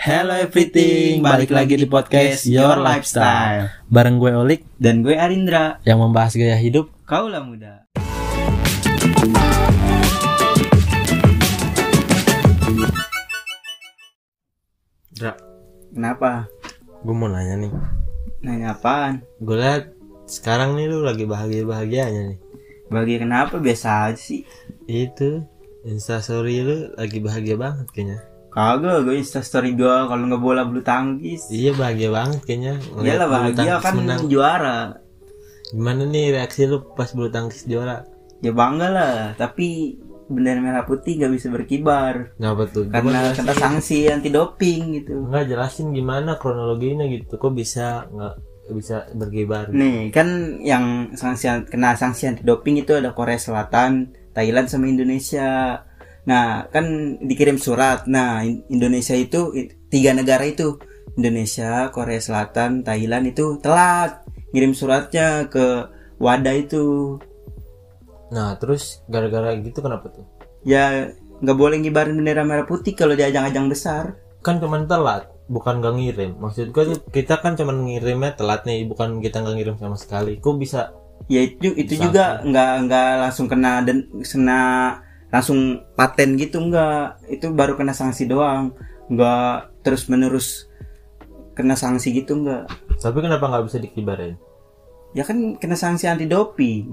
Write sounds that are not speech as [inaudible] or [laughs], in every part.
Hello everything, balik lagi di podcast Your Lifestyle. Bareng gue Olik. Dan gue Arindra, yang membahas gaya hidup. Kaulah muda. Dra, Kenapa? gue mau nanya nih. Nanya apaan? Gue liat sekarang nih lu lagi bahagia-bahagianya nih. Bagi kenapa? Biasa aja sih? Itu, instastory lu lagi bahagia banget kayaknya Kagak, gue instastory gue kalau nggak bola bulu tangkis. Iya bahagia banget kayaknya Iyalah bulu bahagia kan menang. juara. Gimana nih reaksi lu pas bulu tangkis juara? Ya bangga lah, tapi bendera merah putih nggak bisa berkibar Ngapa tuh? Karena kena sanksi anti doping gitu. Enggak jelasin gimana kronologinya gitu Kok bisa nggak bisa berkibar Nih kan yang sanksi kena sanksi anti doping itu ada Korea Selatan, Thailand sama Indonesia. Nah kan dikirim surat. Nah In- Indonesia itu tiga negara itu Indonesia, Korea Selatan, Thailand itu telat ngirim suratnya ke wadah itu. Nah terus gara-gara gitu kenapa tuh? Ya nggak boleh ngibarin bendera merah putih kalau di ajang-ajang besar. Kan cuman telat Bukan gak ngirim Maksud gue tuh kita kan cuman ngirimnya telat nih Bukan kita gak ngirim sama sekali Kok bisa Ya itu itu juga nggak nggak langsung kena dan kena langsung paten gitu nggak. Itu baru kena sanksi doang. Nggak terus menerus kena sanksi gitu nggak. Tapi kenapa nggak bisa dikibarin? ya kan kena sanksi anti doping.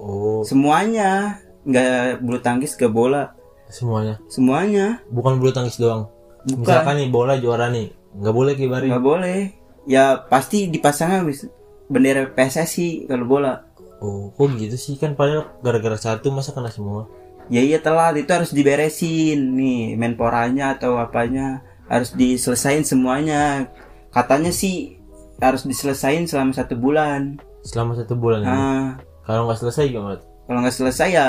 Oh. Semuanya. Nggak bulu tangkis ke bola. Semuanya? Semuanya. Bukan bulu tangkis doang? Bukan. Misalkan nih bola juara nih. Nggak boleh kibarin. Nggak boleh. Ya pasti dipasangnya bis- bendera PSSI kalau bola. Oh kok gitu sih? Kan padahal gara-gara satu masa kena semua ya iya telat. Itu harus diberesin. Nih menporanya atau apanya harus diselesain semuanya. Katanya sih harus diselesain selama satu bulan. Selama satu bulan ini? Nah Kalau nggak selesai gimana? kalau nggak selesai ya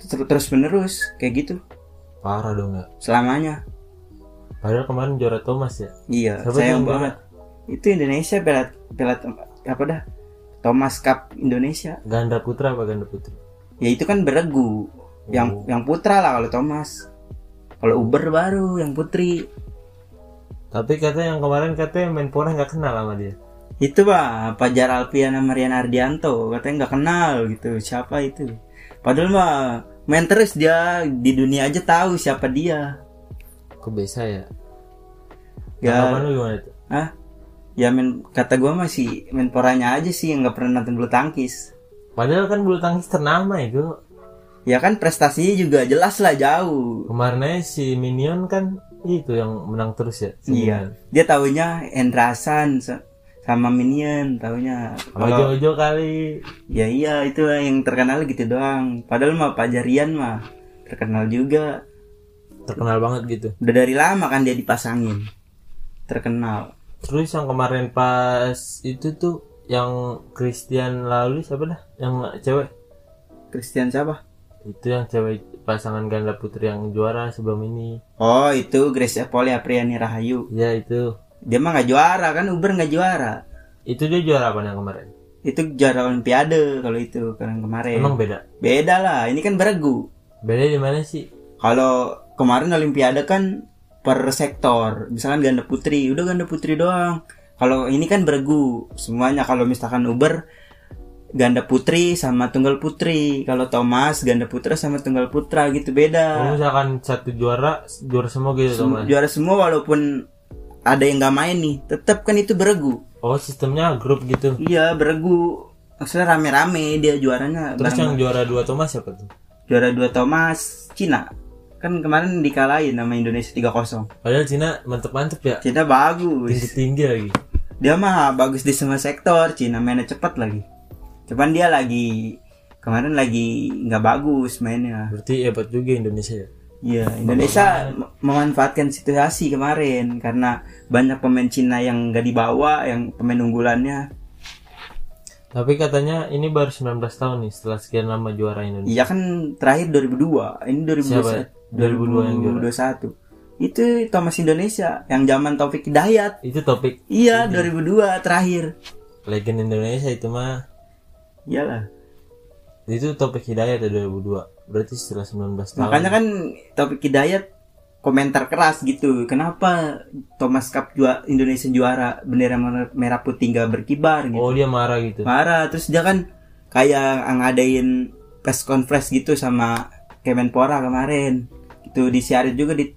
ter- terus menerus kayak gitu. Parah dong ya. Selamanya. Padahal kemarin juara Thomas ya? Iya Siapa sayang banget. itu Indonesia pelat pelat apa dah? Thomas Cup Indonesia. Ganda putra apa ganda putri? Ya itu kan beregu. Yang Oh. yang putra lah kalau Thomas. Kalau Uber baru yang putri. Tapi katanya yang kemarin katanya Menpora nggak kenal sama dia. Itu pak Pajar Alfian sama Rian Ardianto. Katanya nggak kenal gitu. Siapa itu? Padahal mah main terus dia di dunia aja tahu siapa dia. Kok bisa ya? Ya. Tanggapan lu gimana tuh? ah ya men kata gua masih main poranya aja sih yang nggak pernah nonton bulu tangkis Padahal kan bulu tangkis ternama itu. ya kan prestasinya juga jelas lah jauh Kemarin aja si Minion kan itu yang menang terus ya. si iya dia tahunya Endrasan sa- sama Minion tahunya. Sama Jojo kali. ya iya itu yang terkenal gitu doang padahal mah Pajarian mah terkenal juga Terkenal banget gitu. Udah dari lama kan dia dipasangin. Terkenal. Terus yang kemarin pas itu tuh yang Christian lalu siapa dah? Yang cewek. Christian siapa? Itu yang cewek pasangan ganda putri yang juara sebelum ini. Oh itu Grace Apoli Apriani Rahayu. Ya itu. Dia mah nggak juara kan Uber nggak juara. Itu dia juara apa yang kemarin? Itu juara Olimpiade kalau itu kan kemarin. Emang beda. Beda lah. Ini kan beregu. Beda di mana sih? Kalau kemarin Olimpiade kan per sektor. Misalkan ganda putri, udah ganda putri doang. Kalau ini kan beregu semuanya. Kalau misalkan Uber ganda putri sama tunggal putri. Kalau Thomas ganda putra sama tunggal putra gitu beda. Kalau misalkan satu juara, juara semua gitu Sem- Thomas. juara semua walaupun ada yang nggak main nih tetap kan itu beregu Oh sistemnya grup gitu. iya beregu maksudnya rame-rame dia juaranya Terus bareng- yang juara dua Thomas siapa tuh? juara dua Thomas Cina kan kemarin dikalahin sama Indonesia 3-0 Padahal Cina mantep-mantep ya. Cina bagus Tinggi-tinggi lagi. Dia mah bagus di semua sektor Cina mainnya cepat lagi cuman dia lagi kemarin lagi nggak bagus mainnya Berarti hebat juga Indonesia ya. Iya, Indonesia mem- memanfaatkan situasi kemarin karena banyak pemain Cina yang nggak dibawa, yang pemain unggulannya Tapi katanya ini baru 19 tahun nih setelah sekian lama juara Indonesia. Iya kan terakhir 2002, ini 2021. Siapa? 2002 yang juara. 2021. Itu Thomas Indonesia yang zaman Taufik Hidayat. Itu topik Iya, 2002 terakhir. legend Indonesia itu mah. Iyalah. Itu topik hidayah ya 2002. Berarti setelah 19 tahun. Makanya kan Taufik Hidayat komentar keras gitu kenapa Thomas Cup jua, Indonesia juara bendera mer- merah putih nggak berkibar gitu Oh dia marah gitu. marah terus dia kan kayak ngadain press conference gitu sama Kemenpora kemarin itu disiarin juga di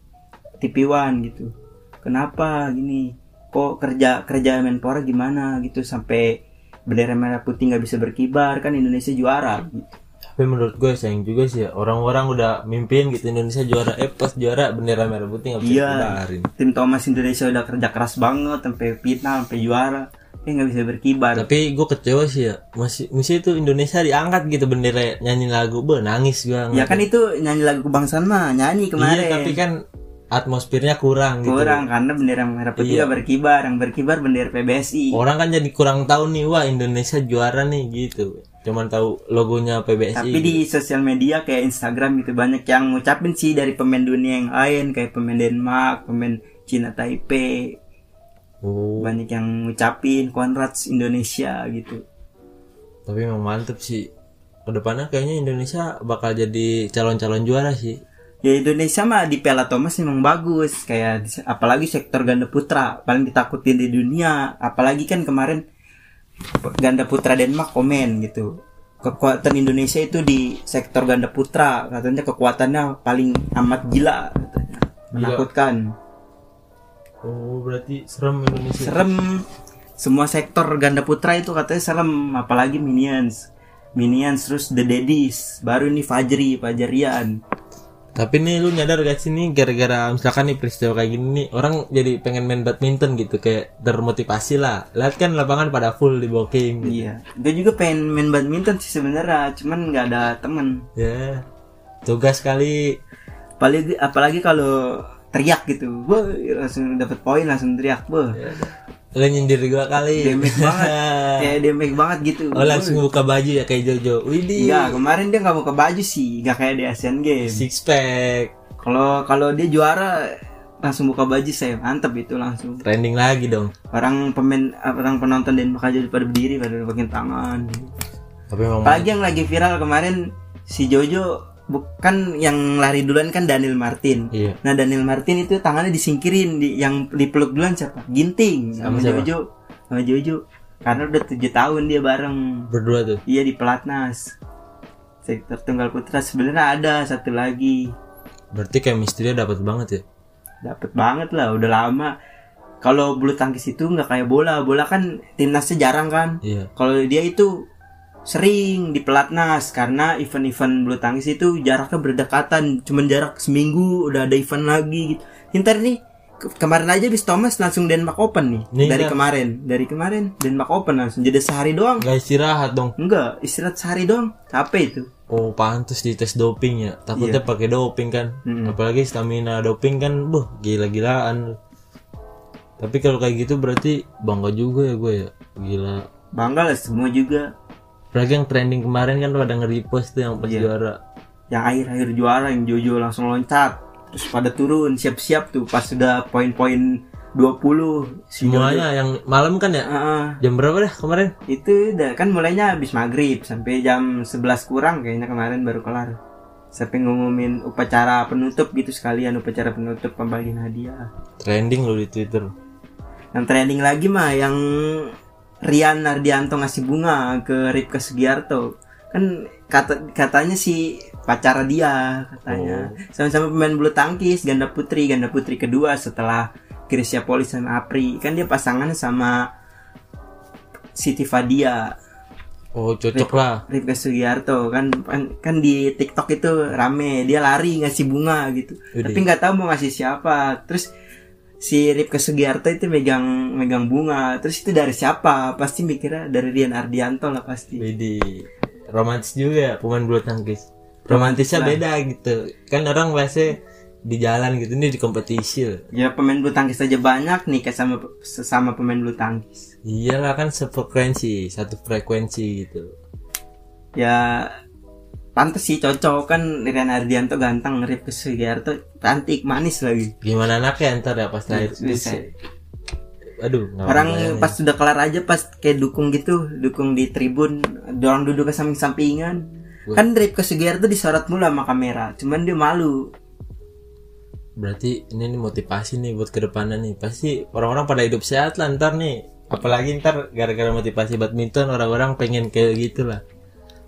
TV One gitu kenapa gini kok kerja kerja Menpora gimana gitu sampai bendera merah putih nggak bisa berkibar kan Indonesia juara gitu. Tapi menurut gue sayang juga sih ya orang-orang udah mimpin gitu Indonesia juara eh pas juara bendera merah putih nggak bisa Iya. dikibarin. tim Thomas Indonesia udah kerja keras banget sampai final sampai juara eh nggak bisa berkibar Tapi gue kecewa sih ya masih masih itu Indonesia diangkat gitu bendera nyanyi lagu, be nangis gue. ya kan itu nyanyi lagu kebangsaan mah nyanyi kemarin Iya tapi kan atmosfernya kurang gitu. kurang karena bendera merah putih Iya. berkibar yang berkibar bendera PBSI Orang kan jadi kurang tahu nih wah Indonesia juara nih gitu. Cuman tahu logonya PBSI. tapi di sosial media kayak Instagram gitu banyak yang ngucapin sih dari pemain dunia yang lain kayak pemain Denmark pemain Cina Taipei Oh, banyak yang ngucapin Conrads Indonesia gitu tapi memang mantep sih. Ke depannya kayaknya Indonesia bakal jadi calon-calon juara sih. Ya Indonesia mah di Piala Thomas memang bagus. Kayak apalagi sektor ganda putra paling ditakutin di dunia. Apalagi kan kemarin ganda putra Denmark komen gitu. Kekuatan Indonesia itu di sektor ganda putra. Katanya kekuatannya paling amat gila katanya. Menakutkan. Oh, berarti serem Indonesia. serem. Semua sektor ganda putra itu katanya serem. Apalagi Minions. Minions terus The Daddies. Baru ini Fajri Fajrian Tapi nih lu nyadar gak sih nih gara-gara misalkan nih peristiwa kayak gini nih orang jadi pengen main badminton gitu kayak termotivasi lah. Lihat kan lapangan pada full di booking. Gitu. Iya, gue juga pengen main badminton sih sebenarnya, cuman nggak ada temen. Ya. Tugas kali Apalagi apalagi kalau teriak gitu, boh langsung dapat poin langsung teriak, boh lu nyindir gua kali. damage banget, [laughs] kayak damage banget gitu. Oh langsung buka baju ya kayak Jojo. Widih. Enggak, kemarin dia nggak buka baju sih, nggak kayak di Asian Games. Six pack. Kalau kalau dia juara langsung buka baju saya mantep itu langsung. Trending lagi dong. Orang pemain orang penonton dan aja pada berdiri pada pakai tangan. Tapi memang Apalagi yang lagi viral kemarin si Jojo bukan yang lari duluan kan Daniel Martin. Iya. Nah Daniel Martin itu tangannya disingkirin di yang dipeluk duluan siapa? Ginting sama, Sama? Jojo. Sama Jojo. Karena udah tujuh tahun dia bareng. berdua tuh. Iya di pelatnas. Sektor tunggal putra sebenarnya ada satu lagi. Berarti kayak misterinya dapat banget ya. Dapat banget lah udah lama. Kalau bulu tangkis itu nggak kayak bola. Bola kan timnasnya jarang kan. Iya. Kalau dia itu sering di pelatnas karena event-event bulu tangkis itu jaraknya berdekatan, cuman jarak seminggu udah ada event lagi gitu. Ntar nih ke- kemarin aja bis Thomas langsung Denmark Open nih, Nih, dari kemarin, dari kemarin Denmark Open langsung jadi sehari doang. Gak istirahat dong. Enggak, istirahat sehari doang. Capek itu. Oh pantas di tes doping ya. Takutnya pakai doping kan. Mm-mm. Apalagi stamina doping kan, buh gila-gilaan. Tapi kalau kayak gitu berarti bangga juga ya gue ya. Gila. Bangga lah semua juga Apalagi yang trending kemarin kan pada nge-repost tuh yang pas Iya. juara. yang akhir-akhir juara yang Jojo langsung loncat terus pada turun siap-siap tuh pas sudah poin-poin 20 si Jojo. Semuanya yang malam kan ya? Ah, ah. Jam berapa dah kemarin? itu udah kan mulainya habis maghrib sampai jam 11 kurang kayaknya kemarin baru kelar sampai ngumumin upacara penutup gitu sekalian upacara penutup pembagian hadiah Trending lo di Twitter. yang trending lagi mah yang Rian Nardianto ngasih bunga ke Ripka Sugiarto. Kan kata katanya si pacar dia katanya. Sama-sama pemain bulu tangkis ganda putri ganda putri kedua setelah Krisya Polis sama Apri. Kan dia pasangan sama Siti Fadia. Oh cocok lah. Ripka Sugiarto. Kan kan, kan di TikTok itu rame dia lari ngasih bunga gitu. Widih. tapi nggak tahu mau ngasih siapa. Terus si Ripka Sugiarto itu megang megang bunga terus itu dari siapa pasti mikirnya dari Rian Ardianto lah pasti Jadi romantis juga ya pemain bulu tangkis. Romantisnya lah. beda gitu. Kan orang biasa di jalan gitu ini di kompetisi. loh. ya pemain bulu tangkis aja banyak nih kayak sama sesama pemain bulu tangkis Iyalah kan sefrekuensi, satu frekuensi gitu. ya pantes sih cocok kan Rian Ardianto ganteng Ripka Sugiarto cantik manis lagi Gimana anaknya ntar ya pas lahir? Bisa. Aduh, Orang bayangin. pas sudah kelar aja pas kayak dukung gitu, dukung di tribun, dorong duduk ke samping-sampingan. Wah. Kan Ripka Sugiarto disorot mulu sama kamera, cuman dia malu. berarti ini nih motivasi nih buat ke depannya nih pasti orang-orang pada hidup sehat lah ntar nih apalagi ntar gara-gara motivasi badminton orang-orang pengen kayak gitu lah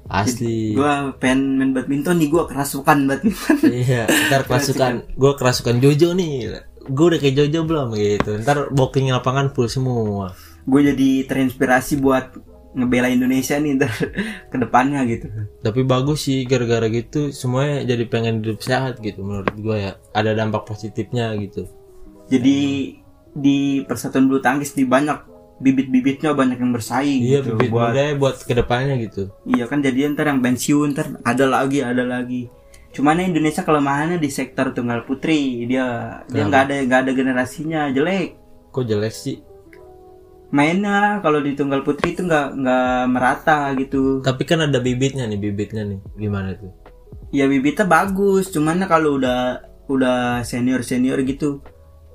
asli. Gua pengen main badminton nih, gua kerasukan badminton. [laughs] iya ntar kerasukan gue kerasukan Jojo nih. Gue udah kayak Jojo belum gitu. Ntar booking lapangan full semua. Gue jadi terinspirasi buat ngebela Indonesia nih ntar [laughs] ke depannya gitu. tapi bagus sih gara-gara gitu semuanya jadi pengen hidup sehat gitu menurut gue ya. Ada dampak positifnya gitu. Jadi di persatuan bulu tangkis di banyak bibit-bibitnya banyak yang bersaing iya gitu bibit buat mudanya buat ke depannya gitu. Iya kan jadi ntar yang pensiun ntar ada lagi ada lagi. Cuman Indonesia kelemahannya di sektor tunggal putri. Dia dia nggak ada nggak ada generasinya. Jelek. Kok jelek sih? Mainnya kalau di tunggal putri itu nggak nggak merata gitu. Tapi kan ada bibitnya nih bibitnya nih. Gimana tuh? Ya bibitnya bagus. Cuman kalau udah udah senior senior gitu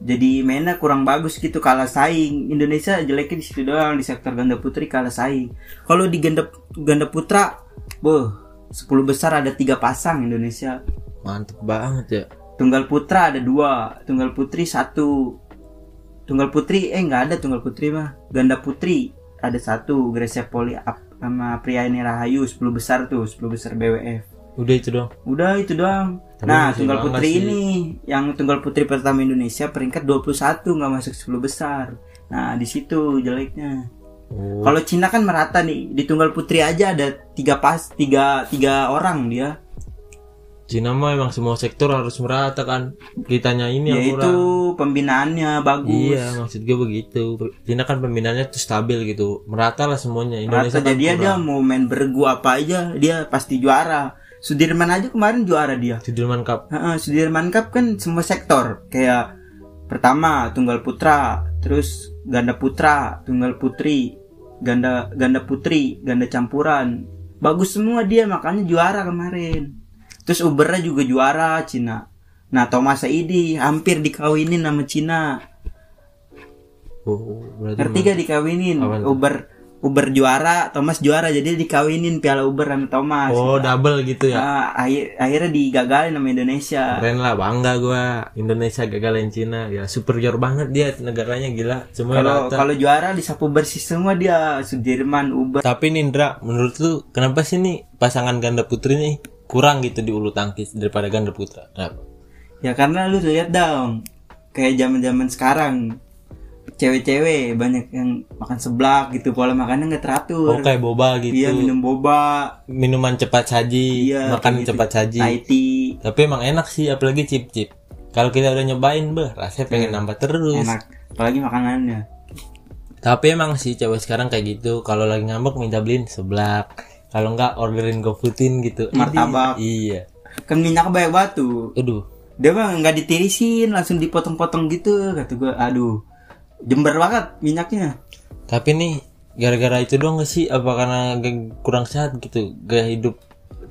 jadi mainnya kurang bagus gitu kalah saing. Indonesia jeleknya di situ doang di sektor ganda putri kalah saing. Kalau di ganda ganda putra boh 10 besar ada tiga pasang Indonesia. Mantep banget ya. Tunggal putra ada dua tunggal putri satu. Tunggal putri eh nggak ada tunggal putri mah. Ganda putri ada satu Gracia Poli sama Priani Rahayu 10 besar tuh 10 besar BWF udah itu dong Udah itu doang. Tapi nah, tunggal putri sih. ini yang tunggal putri pertama Indonesia peringkat 21 nggak masuk 10 besar. Nah, di situ jeleknya. oh. Kalau Cina kan merata nih, di tunggal putri aja ada tiga pas tiga tiga orang dia. Cina mah emang semua sektor harus merata kan kitanya ini yang kurang pembinaannya bagus. iya maksud gue begitu Cina kan pembinaannya tuh stabil gitu merata lah semuanya Merata Indonesia kan jadi dia mau main bergu apa aja dia pasti juara. Sudirman aja kemarin juara dia. Sudirman Cup Heeh, Sudirman Cup kan semua sektor kayak pertama tunggal putra, terus ganda putra, tunggal putri, ganda ganda putri, ganda campuran. Bagus semua dia makanya juara kemarin. Terus Ubernya juga juara Cina. Nah Thomas Saidi hampir dikawinin sama Cina. oh berarti Ngerti gak dikawinin? Uber Uber juara, Thomas juara jadi dikawinin piala Uber sama Thomas. oh double gitu ya? Ah, akhir, akhirnya digagalin sama Indonesia. keren lah bangga gua. Indonesia gagalin Cina. Ya superior banget dia negaranya gila. Semua Kalau kalau juara disapu bersih semua dia Sudirman, Uber. tapi Nindra menurut lu kenapa sih nih pasangan ganda putri nih kurang gitu di ulu tangkis daripada ganda putra? Kenapa Ya karena lu lihat dong, kayak zaman-zaman sekarang cewek-cewek banyak yang makan seblak gitu, pola makannya nggak teratur. oh kayak boba gitu Iya minum boba, minuman cepat saji iya makan gitu. cepat saji Tapi emang enak sih, apalagi chip-chip. Kalau kita udah nyobain, beh, rasanya pengen nambah terus. enak. Apalagi makanannya. Tapi emang sih cewek sekarang kayak gitu. Kalau lagi ngambek minta beliin seblak. Kalau enggak orderin GoFoodin gitu. Martabak. Iya. Kan minyak banyak batu. Aduh. Dia mah nggak ditirisin, langsung dipotong-potong gitu. Kata gua, aduh, jember banget minyaknya. Tapi nih gara-gara itu doang gak sih? Apa karena kurang sehat gitu gaya hidup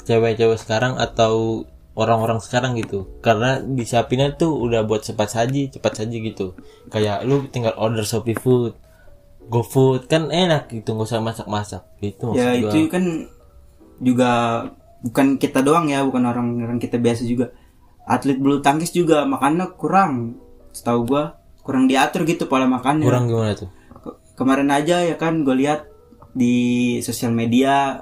cewek-cewek sekarang atau orang-orang sekarang gitu? Karena disiapinnya tuh udah buat cepat saji, cepat saji gitu. Kayak lu tinggal order Shopee Food, GoFood kan enak gitu, nggak usah masak-masak gitu. ya gua. itu kan juga bukan kita doang ya bukan orang-orang kita biasa juga atlet bulu tangkis juga makannya kurang setahu gua kurang diatur gitu pola makannya. Kurang gimana tuh? Ke- kemarin aja ya kan gue lihat di sosial media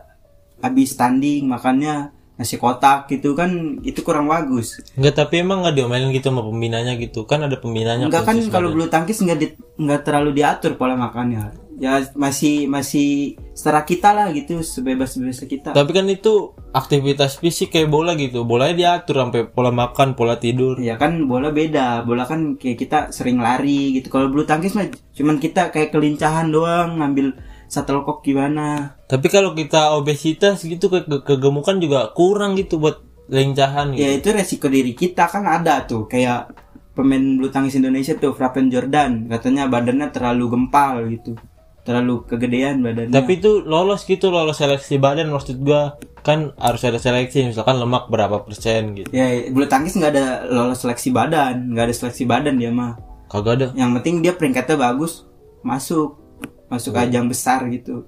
habis tanding makannya nasi kotak gitu kan itu kurang bagus. Enggak tapi emang nggak diomelin gitu sama pembinanya gitu. Kan ada pembinanya enggak kan kalau bulu tangkis nggak di- nggak terlalu diatur pola makannya ya masih masih setara kita lah gitu sebebas bebasnya kita tapi kan itu aktivitas fisik kayak bola gitu bolanya diatur sampai pola makan pola tidur Ya kan bola beda, bola kan kayak kita sering lari gitu. Kalau bulu tangkis mah cuman kita kayak kelincahan doang ngambil shuttlecock gimana. tapi kalau kita obesitas gitu ke ke- kegemukan juga kurang gitu buat lincahan gitu. Ya itu resiko diri kita kan ada tuh kayak pemain bulu tangkis Indonesia tuh Frapen Jordan katanya badannya terlalu gempal gitu. Terlalu kegedean badannya. tapi itu lolos gitu lolos seleksi badan maksud gua kan harus ada seleksi misalkan lemak berapa persen gitu ya bulu tangkis nggak ada lolos seleksi badan, nggak ada seleksi badan dia mah. kagak ada Yang penting dia peringkatnya bagus, masuk masuk ajang besar gitu,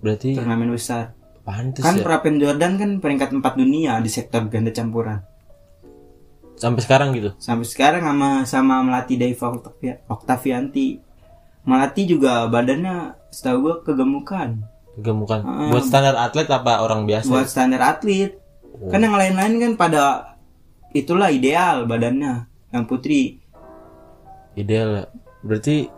berarti turnamen besar. pantes Kan ya Prapen Jordan kan peringkat 4 dunia di sektor ganda campuran. sampai sekarang gitu sampai sekarang sama sama melatih Octavia- Octavianti melatih juga badannya setahu gua kegemukan. Kegemukan. Ah. buat standar atlet apa orang biasa? Buat standar atlet. Kan yang lain-lain kan pada itulah ideal badannya yang putri. Ideal. Berarti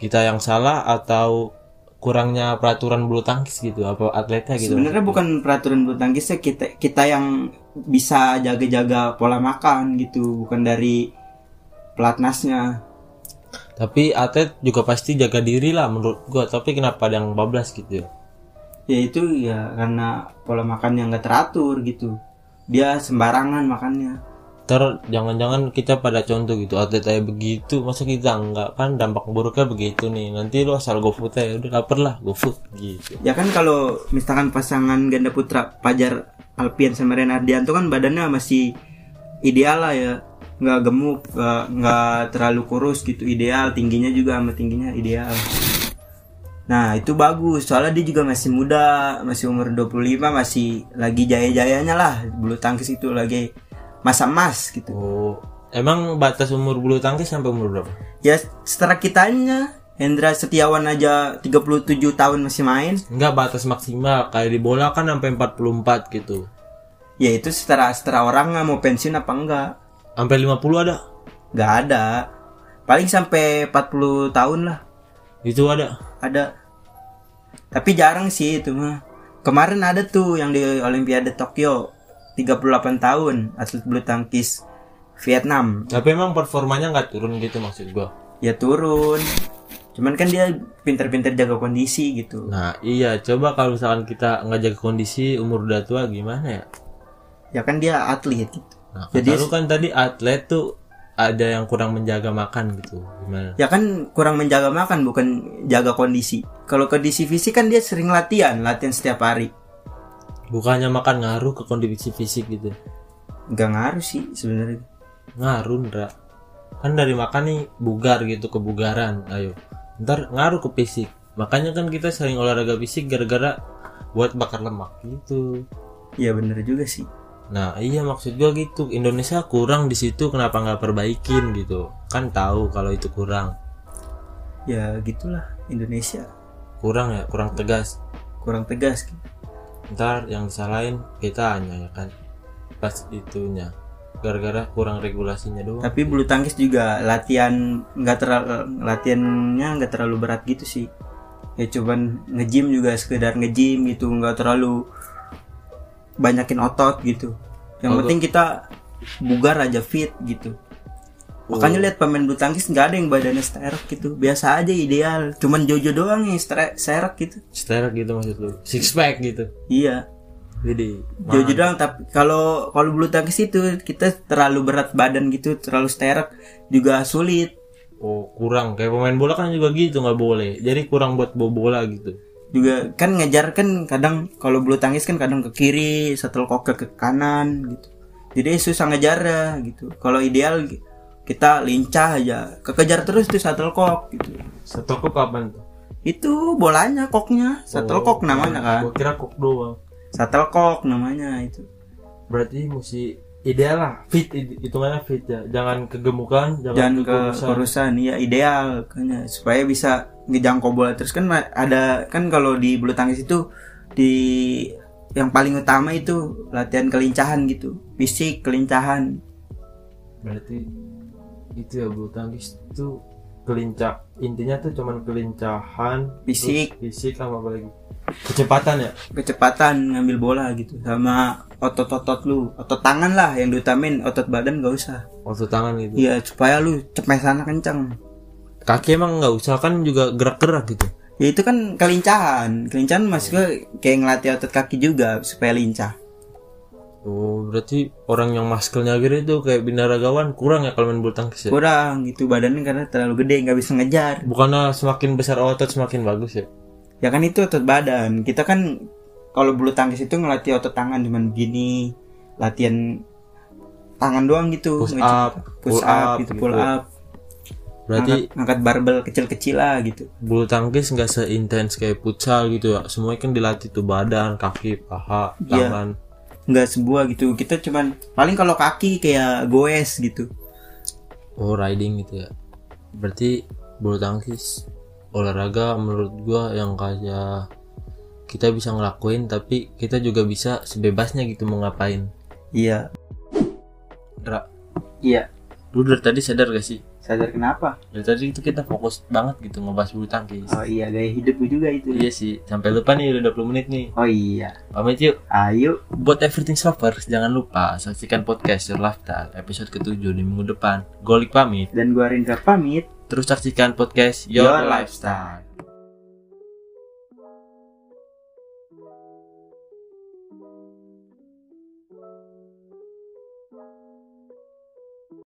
kita yang salah atau kurangnya peraturan bulu tangkis gitu apa atletnya gitu? Sebenarnya bukan peraturan bulu tangkisnya kita kita yang bisa jaga-jaga pola makan gitu bukan dari pelatnasnya tapi atlet juga pasti jaga diri lah menurut gua. Tapi kenapa ada yang bablas gitu ya? Ya itu ya karena pola makan yang gak teratur gitu. Dia sembarangan makannya. Ntar jangan-jangan kita pada contoh gitu atlet kayak begitu. Masa kita enggak kan dampak buruknya begitu nih. Nanti lu asal GoFood ya udah lapar lah GoFood gitu. Ya kan kalau misalkan pasangan ganda putra Pajar Alpian sama Renardianto kan badannya masih ideal lah ya nggak gemuk nggak nggak terlalu kurus gitu ideal. Tingginya juga sama tingginya ideal. Nah itu bagus. Soalnya dia juga masih muda masih umur 25 masih lagi jaya-jayanya lah. Bulu tangkis itu lagi masa emas gitu. Oh emang batas umur bulu tangkis sampai umur berapa? Ya setelah kitanya. Hendra Setiawan aja 37 tahun masih main. Enggak batas maksimal. Kayak di bola kan sampai 44 gitu. Ya itu setara setara orang nggak mau pensiun apa enggak sampai 50 ada? Nggak ada. Paling sampai 40 tahun lah. Itu ada? Ada. Tapi jarang sih itu mah. Kemarin ada tuh yang di Olimpiade Tokyo. 38 tahun atlet bulu tangkis Vietnam. Tapi emang performanya nggak turun gitu maksud gua? Ya turun. Cuman kan dia pinter-pinter jaga kondisi gitu. Nah iya. Coba kalau misalkan kita nggak jaga kondisi umur udah tua gimana ya? Ya kan dia atlet gitu nah Jadi- lu kan tadi atlet tuh ada yang kurang menjaga makan gitu gimana ya kan kurang menjaga makan bukan jaga kondisi. Kalau kondisi fisik kan dia sering latihan latihan setiap hari. Bukannya makan ngaruh ke kondisi fisik gitu. Nggak ngaruh sih sebenarnya. Ngaruh Ndra. Kan dari makan nih bugar gitu kebugaran. Ayo. Ntar ngaruh ke fisik. Makanya kan kita sering olahraga fisik gara-gara buat bakar lemak gitu. Ya bener juga sih nah iya maksud gua gitu. Indonesia kurang di situ kenapa nggak perbaikin gitu? Kan tahu kalau itu kurang. Ya gitulah. Indonesia. Kurang ya? Kurang tegas? Kurang tegas. Gitu. ntar yang disalahin kita hanya ya kan? Pas itunya. Gara-gara kurang regulasinya doang. Tapi bulu tangkis juga latihan nggak terlalu latihannya nggak terlalu berat gitu sih. Ya cuman nge-gym juga sekedar nge-gym gitu nggak terlalu banyakin otot gitu. Yang Kalau- penting kita bugar aja fit gitu. Makanya lihat pemain bulu tangkis nggak ada yang badannya sterek gitu. Biasa aja ideal. Cuman Jojo doang yang stre- sterek gitu. Sterek gitu maksud lu. Six pack gitu. Iya. Jadi Jojo doang tapi kalau kalau bulu tangkis itu kita terlalu berat badan gitu terlalu sterek juga sulit. Oh kurang. Kayak pemain bola kan juga gitu nggak boleh. Jadi kurang buat bawa bola gitu juga kan ngejar kan kadang kalau bulu tangkis kan kadang ke kiri shuttlecock ke, ke kanan gitu. Jadi susah ngejar gitu. Kalau ideal kita lincah aja. Kekejar terus tuh shuttlecock gitu. Satu kok kapan tuh? Itu bolanya koknya. Shuttlecock namanya kan. gua kira kok doang. Shuttlecock namanya itu. Berarti mesti ideal lah. Fit it- hitungannya fit ya. Jangan kegemukan jangan, jangan kekurusan. ya ideal. Kayaknya supaya bisa ngejangkau bola terus. Kan ada kan kalau di bulu tangkis itu di yang paling utama itu latihan kelincahan gitu. Fisik kelincahan. Berarti itu ya bulu tangkis itu kelincah intinya tuh cuman kelincahan Fisik. fisik sama apa lagi? Kecepatan ya? Kecepatan ngambil bola gitu. Sama otot-otot lu. Otot tangan lah yang diutamin otot badan gak usah. Waktu tangan gitu? Iya supaya lu cepetan kenceng. Kaki emang nggak usah kan juga gerak-gerak gitu. Ya itu kan kelincahan. Kelincahan maksudnya kayak ngelatih otot kaki juga supaya lincah oh berarti orang yang maskelnya gede itu kayak binaragawan kurang ya kalau main bulu tangkis ya? Kurang gitu badannya karena terlalu gede nggak bisa ngejar. Bukannya semakin besar otot semakin bagus ya? Ya kan itu otot badan. Kita kan kalau bulu tangkis itu ngelatih otot tangan cuman begini latihan tangan doang gitu Push up, push pull up, up gitu, gitu. pull up. Berarti ngangkat, ngangkat barbel kecil-kecil lah gitu. bulu tangkis nggak seintens kayak futsal gitu ya? Semuanya kan dilatih tuh badan kaki paha Iya. tangan nggak sebuah gitu. Kita cuman paling kalau kaki kayak goes gitu. Oh riding gitu ya. Berarti bulu tangkis olahraga menurut gua yang kayak kita bisa ngelakuin tapi kita juga bisa sebebasnya gitu mau ngapain. Iya. Dra, iya. Lu dari tadi sadar gak sih sadar kenapa? Dari tadi itu kita fokus banget gitu ngebahas bulu tangkis. Oh iya gaya hidupku juga itu. Iya sih sampai lupa nih udah 20 menit nih. Oh iya. Pamit yuk. Ayo. Buat everything lovers jangan lupa saksikan podcast Your Lifestyle episode ketujuh di minggu depan. Golik pamit. Dan gua Rindra pamit. Terus saksikan podcast Your, Your Lifestyle